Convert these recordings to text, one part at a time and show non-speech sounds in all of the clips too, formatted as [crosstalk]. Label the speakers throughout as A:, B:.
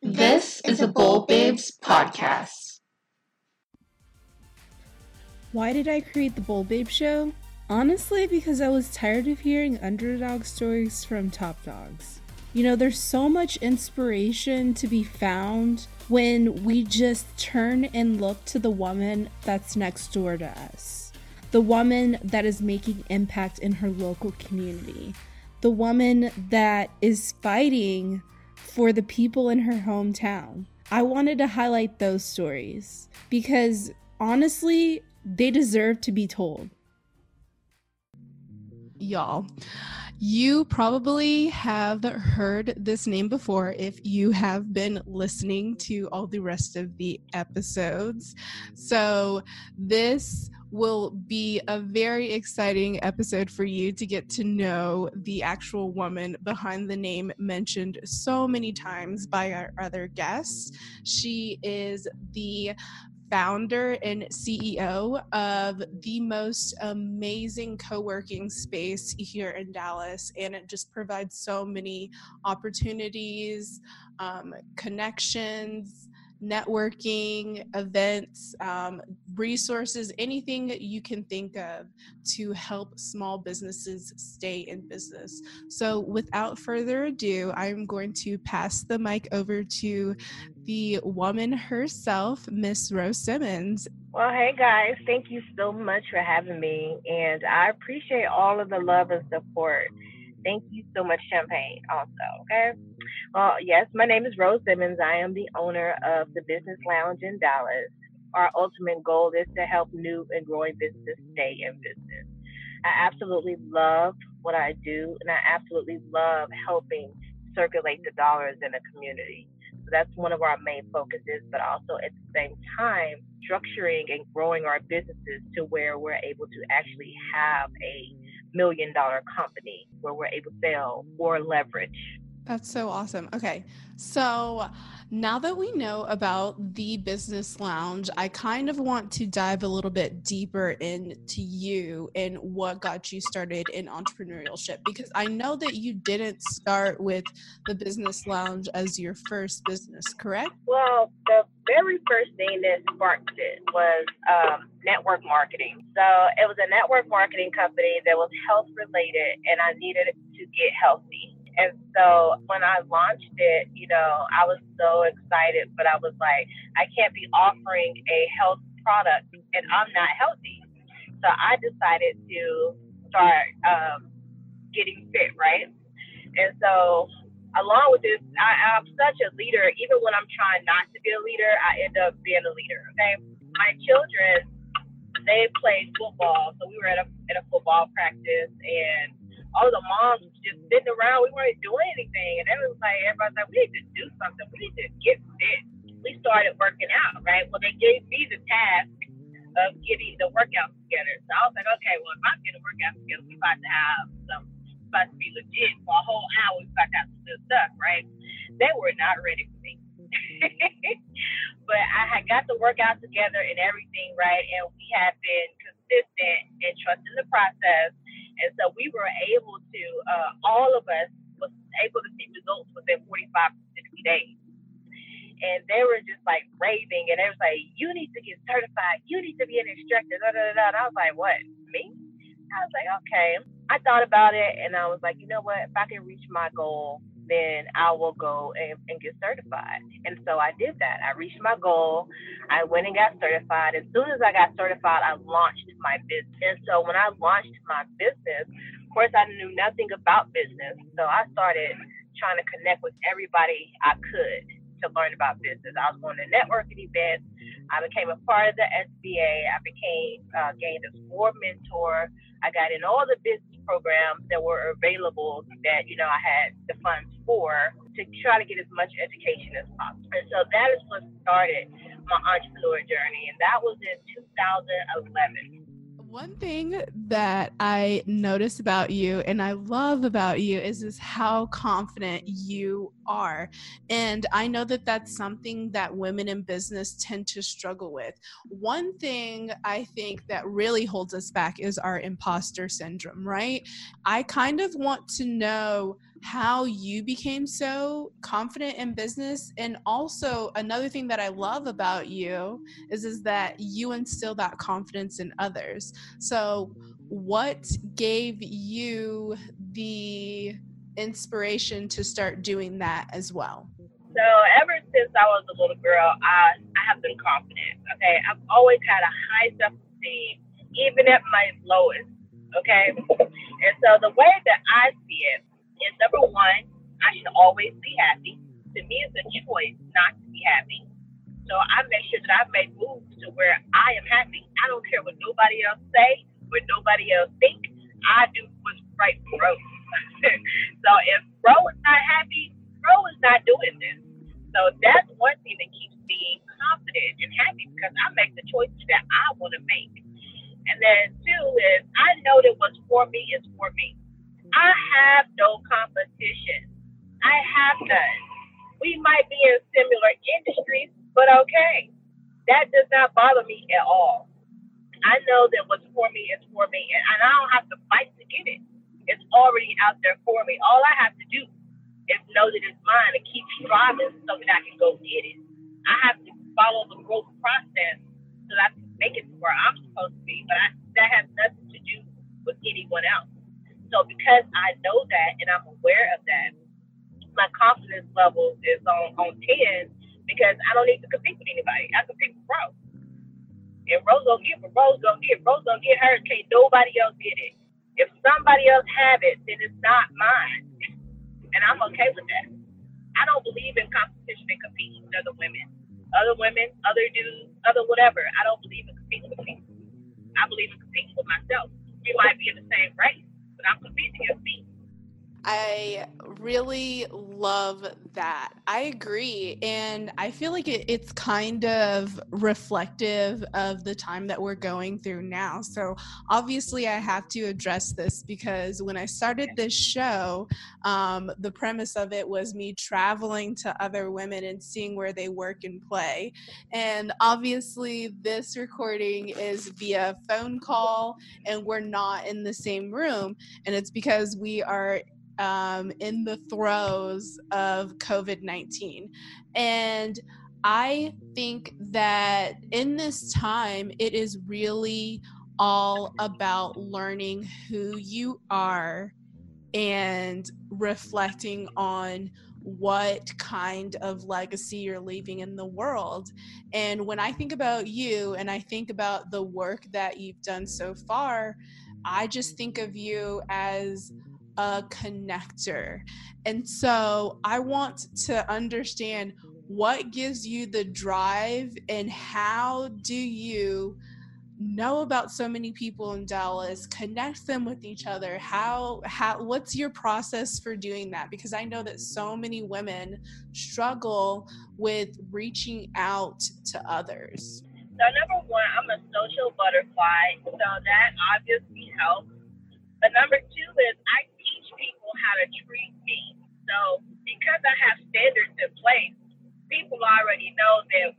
A: This is a Bold Babes podcast.
B: Why did I create the Bold Babe Show? Honestly, because I was tired of hearing underdog stories from top dogs. You know, there's so much inspiration to be found when we just turn and look to the woman that's next door to us. The woman that is making impact in her local community. The woman that is fighting for the people in her hometown. I wanted to highlight those stories because honestly, they deserve to be told.
C: Y'all, you probably have heard this name before if you have been listening to all the rest of the episodes. So, this will be a very exciting episode for you to get to know the actual woman behind the name mentioned so many times by our other guests. She is the founder and CEO of the most amazing co working space here in Dallas. And it just provides so many opportunities, um, connections, networking, events, um, resources, anything you can think of to help small businesses stay in business. So, without further ado, I'm going to pass the mic over to the woman herself, Miss Rose Simmons.
D: Well, hey guys, thank you so much for having me, and I appreciate all of the love and support. Thank you so much, Shampaigne, also. Okay. Well, yes, my name is Rose Simmons. I am the owner of the Business Lounge in Dallas. Our ultimate goal is to help new and growing businesses stay in business. I absolutely love what I do, and I absolutely love helping circulate the dollars in the community. So that's one of our main focuses, but also at the same time, structuring and growing our businesses to where we're able to actually have a million dollar company where we're able to sell or leverage.
C: That's so awesome. Okay. So now that we know about the business lounge, I kind of want to dive a little bit deeper into you and what got you started in entrepreneurship because I know that you didn't start with the business lounge as your first business, correct?
D: Well, the very first thing that sparked it was um, network marketing. So it was a network marketing company that was health related, and I needed to get healthy. And so when I launched it, you know, I was so excited, but I was like, I can't be offering a health product and I'm not healthy. So I decided to start um, getting fit, right? And so along with this, I, I'm such a leader. Even when I'm trying not to be a leader, I end up being a leader. Okay, my children, they played football, so we were at a at a football practice, and all the moms just sitting around. We weren't doing anything. And it was like, everybody's like, we need to do something. We need to get fit. We started working out, right? Well, they gave me the task of getting the workout together. So I was like, okay, well, if I'm getting a workout together, we about to have some, about to be legit for a whole hour. We about to have some good stuff, right? They were not ready for me. [laughs] but I had got the workout together and everything, right? And we had been consistent and trusting the process and so we were able to, uh, all of us was able to see results within 45 to 60 days. And they were just like raving, and they was like, "You need to get certified. You need to be an instructor." Da, da, da, da. And I was like, "What? Me?" I was like, "Okay." I thought about it, and I was like, "You know what? If I can reach my goal, then I will go and, and, get certified. And so I did that. I reached my goal. I went and got certified. As soon as I got certified, I launched my business. And so when I launched my business, of course, I knew nothing about business. So I started trying to connect with everybody I could to learn about business. I was going to networking events. I became a part of the SBA. I became uh, gained a SCORE mentor. I got in all the business programs that were available that, you know, I had the funds for to try to get as much education as possible. And so that is what started my entrepreneur journey. And that was in 2011
C: one thing that I notice about you and I love about you is is how confident you are. And I know that that's something that women in business tend to struggle with. One thing I think that really holds us back is our imposter syndrome, right? I kind of want to know how you became so confident in business and also another thing that i love about you is is that you instill that confidence in others. So what gave you the inspiration to start doing that as well?
D: So ever since i was a little girl i, I have been confident okay? I've always had a high self-esteem even at my lowest okay? And so the way that i see it is number one, I should always be happy. To me, it's a choice not to be happy. So I make sure that I make moves to where I am happy. I don't care what nobody else say, what nobody else think. I do what's right for Rose. [laughs] so if Rose is not happy, Rose is not doing this. So that's one thing that keeps me confident and happy because I make the choices that I want to make. And then two is I know that what's for me is for me. I have no competition. I have none. We might be in similar industries, but okay. That does not bother me at all. I know that what's for me is for me, and I don't have to fight to get it. It's already out there for me. All I have to do is know that it's mine and keep striving so that I can go get it. I have to follow the growth process so that I can make it to where I'm supposed to be, but I, that has nothing to do with anyone else. So because I know that and I'm aware of that, my confidence level is on, on 10 because I don't need to compete with anybody. I compete with Rose. And Rose don't get what Rose don't get. Rose don't get hers. Can't nobody else get it. If somebody else have it, then it's not mine. And I'm okay with that. I don't believe in competition and competing with other women. Other women, other dudes, other whatever. I don't believe in competing with people. I believe in competing with myself. We might be in the same race, but I'm against me.
C: I really love that. I agree. And I feel like it, it's kind of reflective of the time that we're going through now. So, obviously, I have to address this because when I started this show, um, the premise of it was me traveling to other women and seeing where they work and play. And obviously, this recording is via phone call, and we're not in the same room. And it's because we are um, in the throes of COVID 19. And I think that in this time, it is really all about learning who you are and reflecting on what kind of legacy you're leaving in the world. And when I think about you and I think about the work that you've done so far, I just think of you as a connector. And so I want to understand what gives you the drive and how do you know about so many people in Dallas, connect them with each other. How how what's your process for doing that? Because I know that so many women struggle with reaching out to others.
D: So number one, I'm a social butterfly, so that obviously helps. But number two is I people how to treat me. So because I have standards in place, people already know that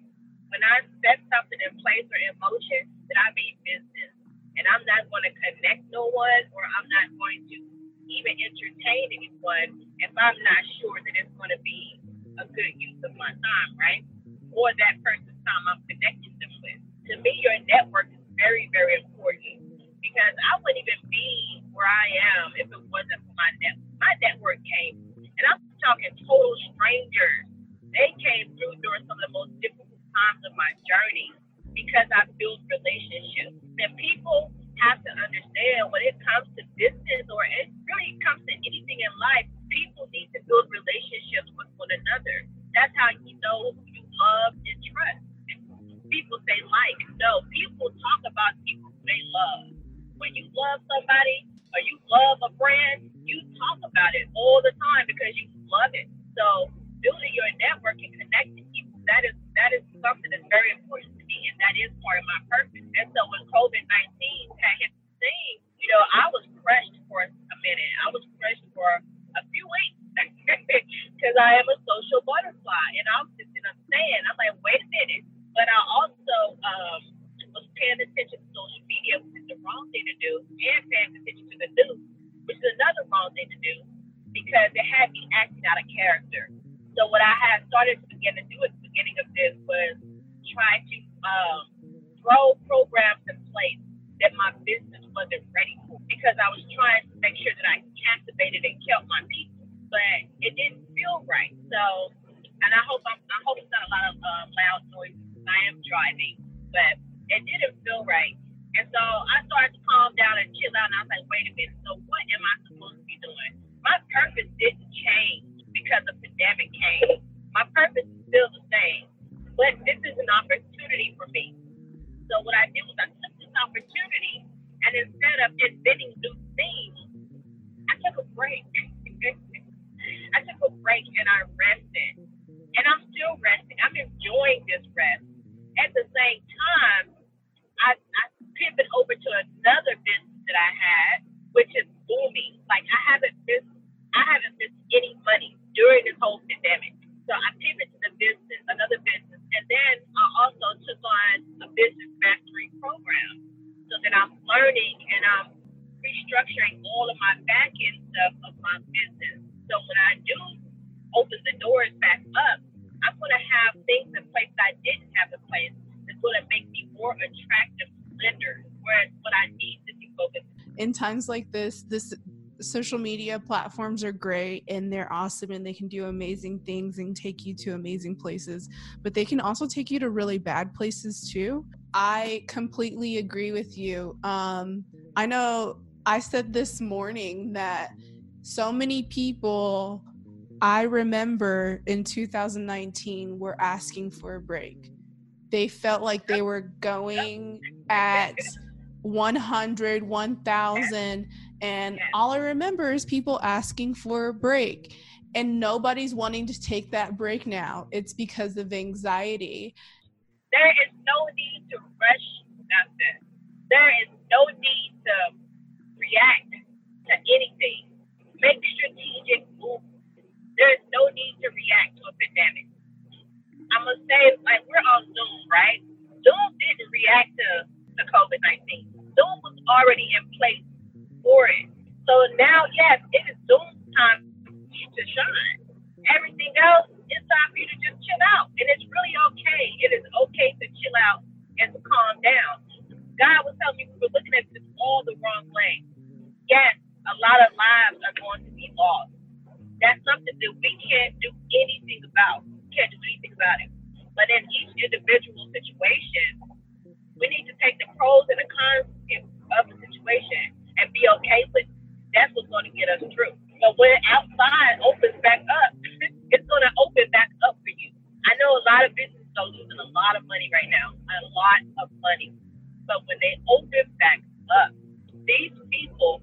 D: when I set something in place or in motion, that I mean business. And I'm not going to connect no one or I'm not going to even entertain anyone if I'm not sure that it's going to be a good use of my time, right? Or that person's time I'm connecting them with. To me, your network is very, very important because I wouldn't even be where I am if it wasn't for my net. My network came, and I'm talking total strangers. They came through during some of the most difficult times of my journey because I built relationships. And people have to understand when it comes to business or it really comes to anything in life, people need to build relationships with one another. That's how you know who you love and trust. People say like, no, people talk about people who they love when you love somebody or you love a brand, you talk about it all the time because you love it. So building your network and connecting people, that is that is something that's very important to me and that is part of my purpose. And so when COVID nineteen had hit the scene, you know, I was crushed for a minute. I was crushed for a few weeks because I am a social butterfly and I'm just in a stand. I'm like, wait a minute. But I also um was paying attention to social media, which is the wrong thing to do, and paying attention to the news, which is another wrong thing to do, because it started to begin to do at the beginning of this was try to um, throw programs in place that my business wasn't ready for because I was trying to make sure that I captivated and kept my people, but it didn't feel right. So, and I hope I'm, I hope it's not a lot of um, loud noise. I am driving, but it didn't feel right. And so I started to calm down and chill out, and I was like, wait a minute. So what am I supposed to be doing? My purpose didn't change because the pandemic came. My purpose is still the same, but this is an opportunity for me. So what I did was I took this opportunity, and instead of inventing new things, I took a break. I took a break and I rested. And I'm still resting. I'm enjoying this rest. At the same time, I, I pivot over to another business that I had, which is booming. Like I haven't missed, I haven't missed any money during this whole pandemic. So I pivoted to the business, another business, and then I also took on a business mastery program, so that I'm learning and I'm restructuring all of my back end stuff of my business. I do open the doors back up, I'm going to have things in place that I didn't have in place that's going to make me more attractive to lenders, whereas what I need to be focused.
C: In times like this, this social media platforms are great and they're awesome and they can do amazing things and take you to amazing places, but they can also take you to really bad places too. I completely agree with you. Um, I know I said this morning that so many people I remember in 2019 were asking for a break. They felt like they were going at 100, 1000 and all I remember is people asking for a break. And nobody's wanting to take that break now. It's because of anxiety.
D: There is no need to rush nothing. There is no need to react to anything. Make strategic moves. There is no need to react to a pandemic. I'm gonna say like we're on Zoom, right? Zoom didn't react to, the COVID nineteen. Zoom was already in place for it. So now, yes, it is Zoom time to shine. Everything else, it's time for you to just chill out. And it's really okay. It is okay to chill out and to calm down. God was telling me we were looking at this all the wrong way. Yes, a lot of lives are going to be lost. That's something that we can't do anything about. We can't do anything about it. But in each individual situation, we need to take the pros and the cons of the situation and be okay with it. That's what's going to get us through. But when outside opens back up, [laughs] it's going to open back up for you. I know a lot of businesses are losing a lot of money right now, a lot of money. But when they open back up, these people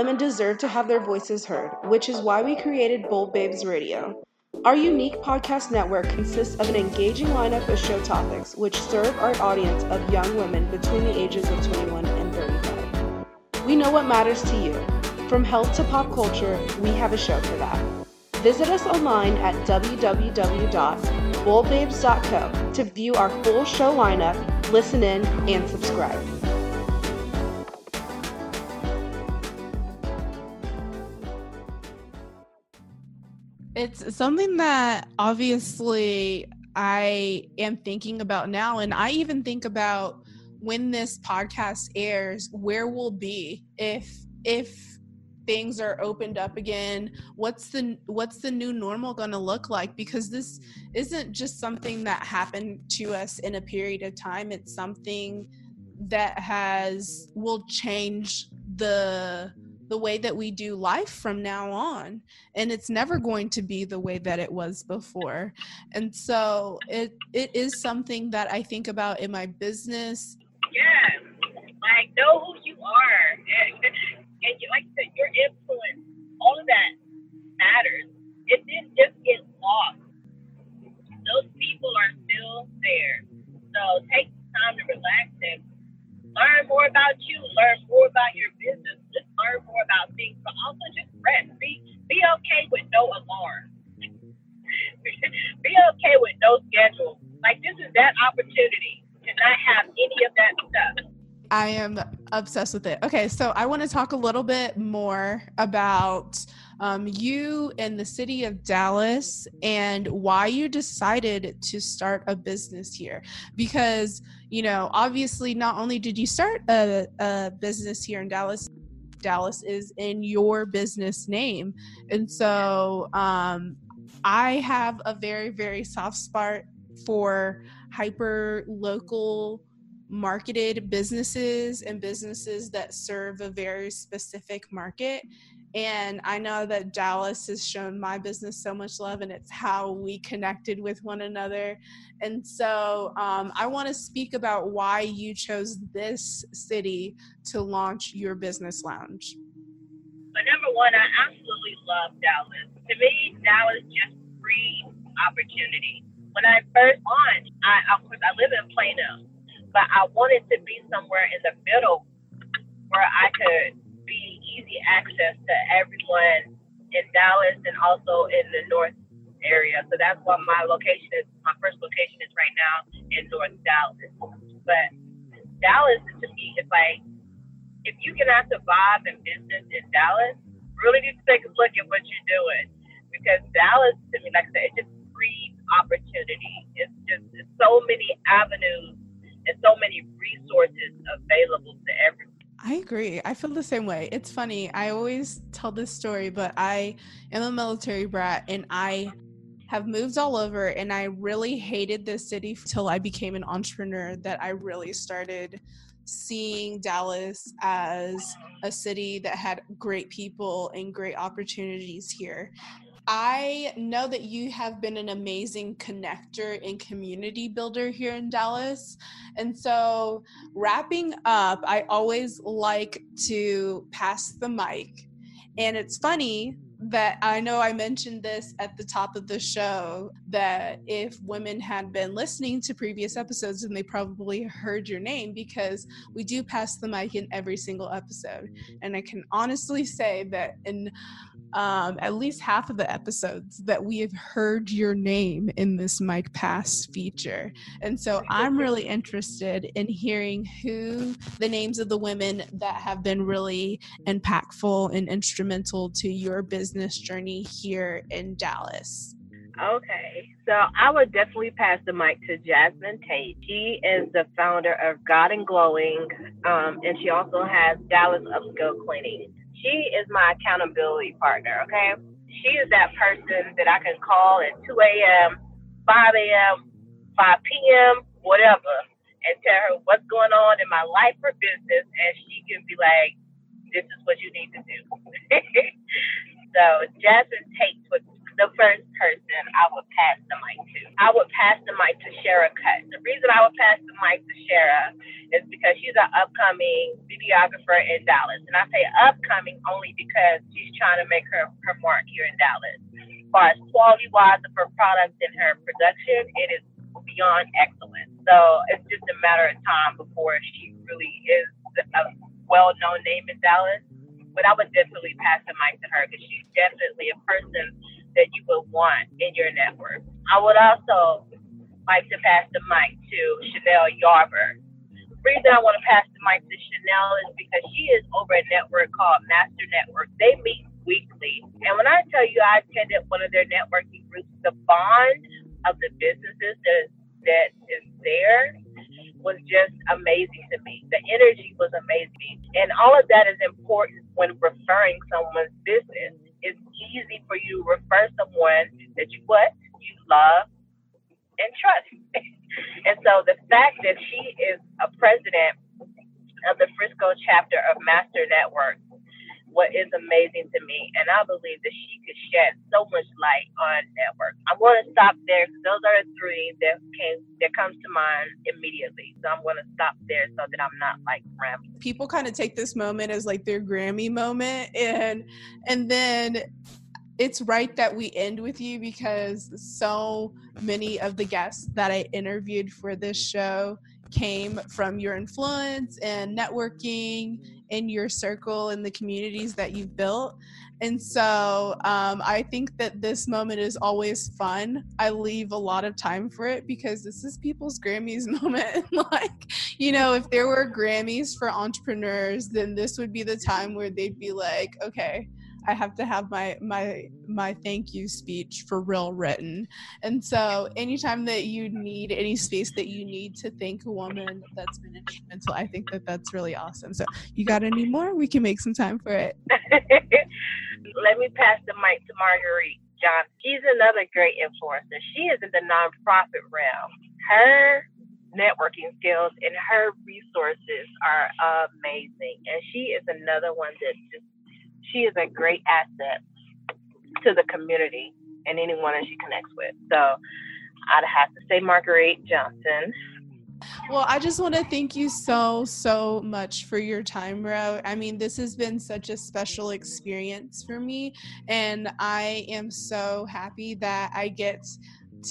B: women deserve to have their voices heard, which is why we created Bold Babes Radio. Our unique podcast network consists of an engaging lineup of show topics which serve our audience of young women between the ages of 21 and 35. We know what matters to you. From health to pop culture, we have a show for that. Visit us online at www.boldbabes.co to view our full show lineup, listen in, and subscribe.
C: It's something that obviously I am thinking about now. And I even think about when this podcast airs, where we'll be if if things are opened up again what's the what's the new normal going to look like because this isn't just something that happened to us in a period of time it's something that has will change the the way that we do life from now on and it's never going to be the way that it was before. And so it it is something that i think about in my business.
D: Yeah
C: am obsessed with it. Okay, so I want to talk a little bit more about um, you and the city of Dallas and why you decided to start a business here. Because, you know, obviously, not only did you start a, a business here in Dallas, Dallas is in your business name. And so um, I have a very, very soft spot for hyper local marketed businesses and businesses that serve a very specific market. And I know that Dallas has shown my business so much love, and it's how we connected with one another. And so um, I want to speak about why you chose this city to launch your business lounge.
D: But number one, I absolutely love Dallas. To me, Dallas just breeds opportunity. When I first launched, I, of course, I live in Plano, but I wanted to be somewhere in the middle where I could be easy access to everyone in Dallas and also in the North area. So that's why my location is my first location is right now in North Dallas. But Dallas to me is like if you cannot survive in business in Dallas, really need to take a look at what you're doing. Because Dallas to me, like I said, it just breeds opportunity. It's just it's so many avenues and so many resources available to everyone.
C: I agree. I feel the same way. It's funny. I always tell this story, but I am a military brat and I have moved all over and I really hated this city till I became an entrepreneur that I really started seeing Dallas as a city that had great people and great opportunities here. I know that you have been an amazing connector and community builder here in Dallas. And so, wrapping up, I always like to pass the mic. And it's funny that I know I mentioned this at the top of the show that if women had been listening to previous episodes, then they probably heard your name because we do pass the mic in every single episode. And I can honestly say that in um, at least half of the episodes that we have heard your name in this mic pass feature. And so I'm really interested in hearing who the names of the women that have been really impactful and instrumental to your business journey here in Dallas.
D: Okay, so I would definitely pass the mic to Jasmine Tate. She is the founder of God and Glowing, um, and she also has Dallas Upscale Cleaning she is my accountability partner, okay? She is that person that I can call at 2 a.m., 5 a.m., 5 p.m., whatever, and tell her what's going on in my life or business, and she can be like, this is what you need to do. [laughs] so Jasmine takes what the first person I would pass the mic to. I would pass the mic to Shara Cut. The reason I would pass the mic to Shara is because she's an upcoming videographer in Dallas. And I say upcoming only because she's trying to make her, her mark here in Dallas. As far as quality wise of her products and her production, it is beyond excellent. So it's just a matter of time before she really is a well known name in Dallas. But I would definitely pass the mic to her because she's definitely a person that you would want in your network. I would also like to pass the mic to Chanel Yarber. The reason I want to pass the mic to Chanel is because she is over a network called Master Network. They meet weekly. And when I tell you I attended one of their networking groups, the bond of the businesses that, that is there was just amazing to me. The energy was amazing. And all of that is important when referring someone's business it's easy for you to refer someone that you what you love and trust. [laughs] and so the fact that she is a president of the Frisco chapter of Master Network what is amazing to me, and I believe that she could shed so much light on network. I'm going to stop there because those are the three that came that comes to mind immediately. So I'm going to stop there so that I'm not like rambling.
C: People kind of take this moment as like their Grammy moment, and and then it's right that we end with you because so many of the guests that I interviewed for this show came from your influence and networking in your circle and the communities that you've built. And so um, I think that this moment is always fun. I leave a lot of time for it because this is people's Grammys [laughs] moment. [laughs] like, you know, if there were Grammys for entrepreneurs, then this would be the time where they'd be like, okay, I have to have my my my thank you speech for real written. And so anytime that you need any space that you need to thank a woman that's been instrumental, I think that that's really awesome. So you got any more? We can make some time for it. [laughs]
D: Let me pass the mic to Marguerite John. She's another great influencer. She is in the nonprofit realm. Her networking skills and her resources are amazing. And she is another one that just she is a great asset to the community and anyone that she connects with. So I'd have to say Marguerite Johnson.
C: Well, I just want to thank you so, so much for your time, Ro. I mean, this has been such a special experience for me, and I am so happy that I get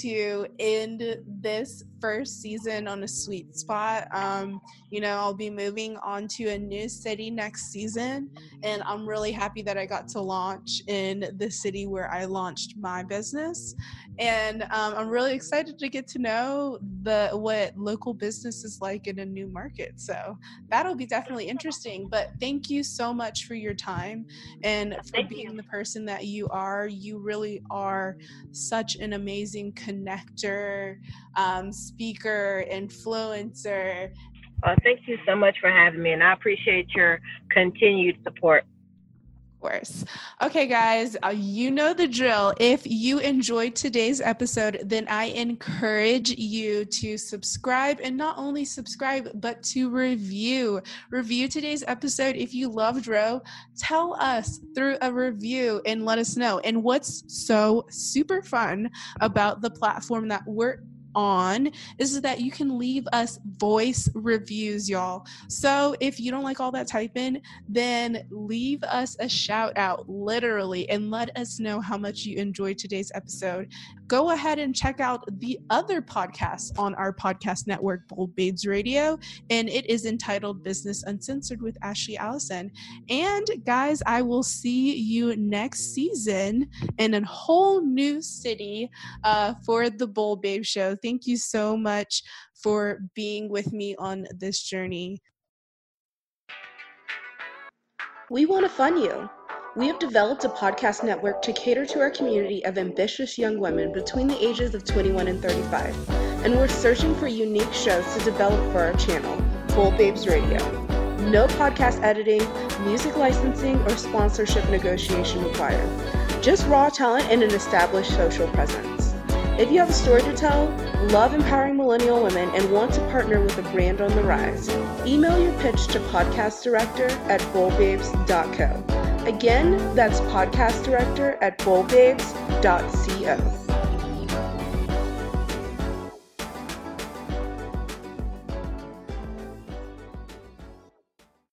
C: to end this first season on a sweet spot. Um, you know, I'll be moving on to a new city next season, and I'm really happy that I got to launch in the city where I launched my business. And um, I'm really excited to get to know the what local business is like in a new market. So that'll be definitely interesting. But thank you so much for your time and for
D: thank
C: being
D: you.
C: the person that you are. You really are such an amazing connector, um, speaker, influencer.
D: Well, thank you so much for having me, and I appreciate your continued support.
C: Of course. Okay, guys, uh, you know the drill. If you enjoyed today's episode, then I encourage you to subscribe and not only subscribe, but to review. Review today's episode. If you loved Ro, tell us through a review and let us know. And what's so super fun about the platform that we're on is that you can leave us voice reviews, y'all. So if you don't like all that typing, then leave us a shout out, literally, and let us know how much you enjoyed today's episode. Go ahead and check out the other podcasts on our podcast network, Bold Babes Radio, and it is entitled Business Uncensored with Ashley Allison. And guys, I will see you next season in a whole new city uh, for the Bold Babe Show. Thank you so much for being with me on this journey.
B: We want to fund you. We have developed a podcast network to cater to our community of ambitious young women between the ages of 21 and 35, and we're searching for unique shows to develop for our channel, Bold Babes Radio. No podcast editing, music licensing, or sponsorship negotiation required. Just raw talent and an established social presence. If you have a story to tell, love empowering millennial women, and want to partner with a brand on the rise, email your pitch to podcastdirector at boldbabes.co. Again, that's podcastdirector at boldbabes.co.